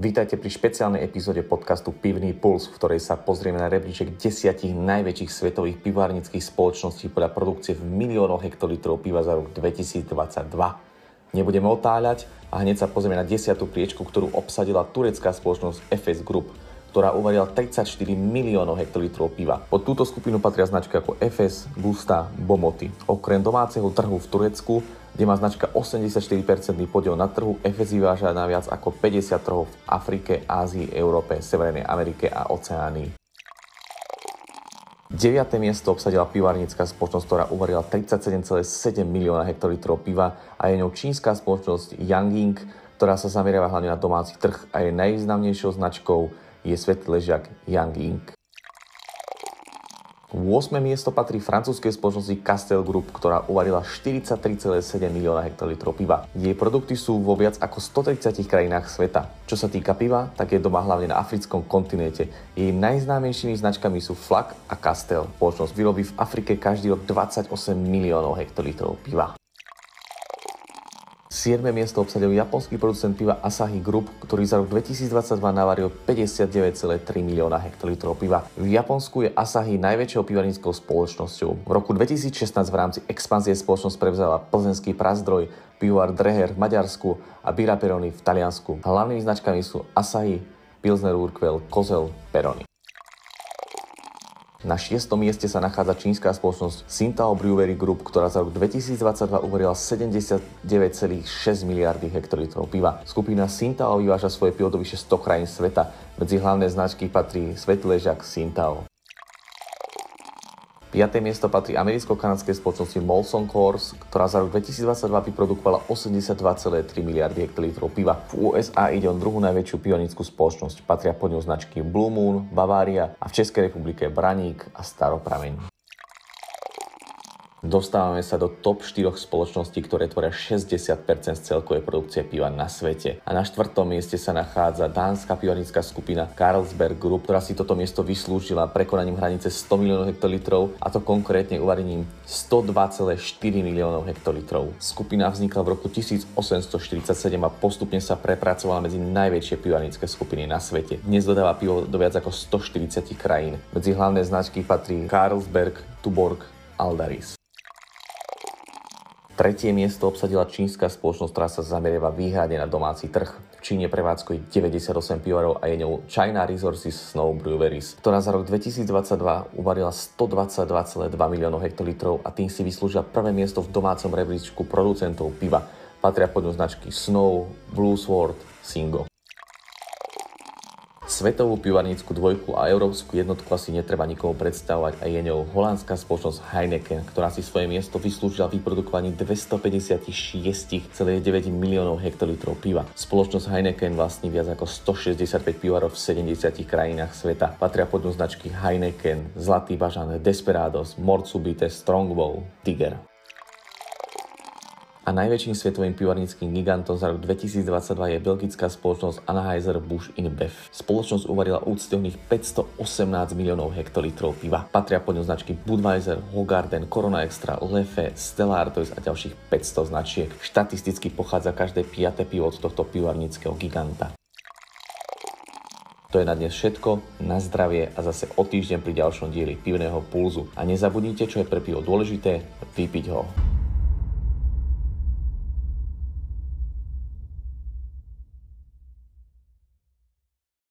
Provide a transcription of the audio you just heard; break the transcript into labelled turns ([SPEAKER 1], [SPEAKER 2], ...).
[SPEAKER 1] Vítajte pri špeciálnej epizóde podcastu Pivný puls, v ktorej sa pozrieme na rebríček desiatich najväčších svetových pivárnických spoločností podľa produkcie v miliónoch hektolitrov piva za rok 2022. Nebudeme otáľať a hneď sa pozrieme na desiatú priečku, ktorú obsadila turecká spoločnosť FS Group, ktorá uvarila 34 miliónov hektolitrov piva. Pod túto skupinu patria značky ako FS, Gusta, Bomoty. Okrem domáceho trhu v Turecku kde má značka 84% podiel na trhu, FS vyváža na viac ako 50 trhov v Afrike, Ázii, Európe, Severnej Amerike a Oceánii. 9. miesto obsadila pivárnická spoločnosť, ktorá uvarila 37,7 milióna hektolitrov piva a je ňou čínska spoločnosť Yangying, ktorá sa zameriava hlavne na domáci trh a jej najvýznamnejšou značkou je svetlý ležiak Yangying. 8. miesto patrí francúzskej spoločnosti Castel Group, ktorá uvarila 43,7 milióna hektolitrov piva. Jej produkty sú vo viac ako 130 krajinách sveta. Čo sa týka piva, tak je doma hlavne na africkom kontinente. Jej najznámejšími značkami sú Flak a Castel. Spoločnosť vyrobí v Afrike každý rok 28 miliónov hektolitrov piva. 7. miesto obsadil japonský producent piva Asahi Group, ktorý za rok 2022 navaril 59,3 milióna hektolitrov piva. V Japonsku je Asahi najväčšou pivanickou spoločnosťou. V roku 2016 v rámci expanzie spoločnosť prevzala plzenský prazdroj, pivovar Dreher v Maďarsku a Bira Peroni v Taliansku. Hlavnými značkami sú Asahi, Pilsner Urquell, Kozel, Peroni. Na šiestom mieste sa nachádza čínska spoločnosť Sintao Brewery Group, ktorá za rok 2022 uverila 79,6 miliardy hektolitrov piva. Skupina Sintao vyváža svoje pivo do vyše 100 krajín sveta. Medzi hlavné značky patrí Svetležak Sintao. 5. miesto patrí americko-kanadskej spoločnosti Molson Coors, ktorá za rok 2022 vyprodukovala 82,3 miliardy hektolitrov piva. V USA ide o druhú najväčšiu pionickú spoločnosť. Patria pod ňou značky Blue Moon, Bavaria a v Českej republike Braník a Staroprameň. Dostávame sa do top 4 spoločností, ktoré tvoria 60% z celkovej produkcie piva na svete. A na štvrtom mieste sa nachádza dánska pivanická skupina Carlsberg Group, ktorá si toto miesto vyslúžila prekonaním hranice 100 miliónov hektolitrov, a to konkrétne uvarením 102,4 miliónov hektolitrov. Skupina vznikla v roku 1847 a postupne sa prepracovala medzi najväčšie pivanické skupiny na svete. Dnes dodáva pivo do viac ako 140 krajín. Medzi hlavné značky patrí Carlsberg, Tuborg, Aldaris. Tretie miesto obsadila čínska spoločnosť, ktorá sa zameriava výhradne na domáci trh. V Číne prevádzkuje 98 pivarov a je ňou China Resources Snow Breweries, ktorá za rok 2022 uvarila 122,2 miliónov hektolitrov a tým si vyslúžila prvé miesto v domácom rebríčku producentov piva. Patria pod značky Snow, Blue Sword, Singo. Svetovú pivarnícku dvojku a európsku jednotku asi netreba nikomu predstavovať a je ňou holandská spoločnosť Heineken, ktorá si svoje miesto vyslúžila vyprodukovaní 256,9 miliónov hektolitrov piva. Spoločnosť Heineken vlastní viac ako 165 pivarov v 70 krajinách sveta. Patria pod značky Heineken, Zlatý bažan, Desperados, Mortsubite, Strongbow, Tiger a najväčším svetovým pivarnickým gigantom za rok 2022 je belgická spoločnosť Anheuser-Busch InBev. Spoločnosť uvarila úctyvných 518 miliónov hektolitrov piva. Patria pod ňou značky Budweiser, Hogarden, Corona Extra, Lefe, Stellar Toys a ďalších 500 značiek. Štatisticky pochádza každé piaté pivo od tohto pivarnického giganta. To je na dnes všetko, na zdravie a zase o týždeň pri ďalšom dieli pivného pulzu. A nezabudnite, čo je pre pivo dôležité, vypiť ho.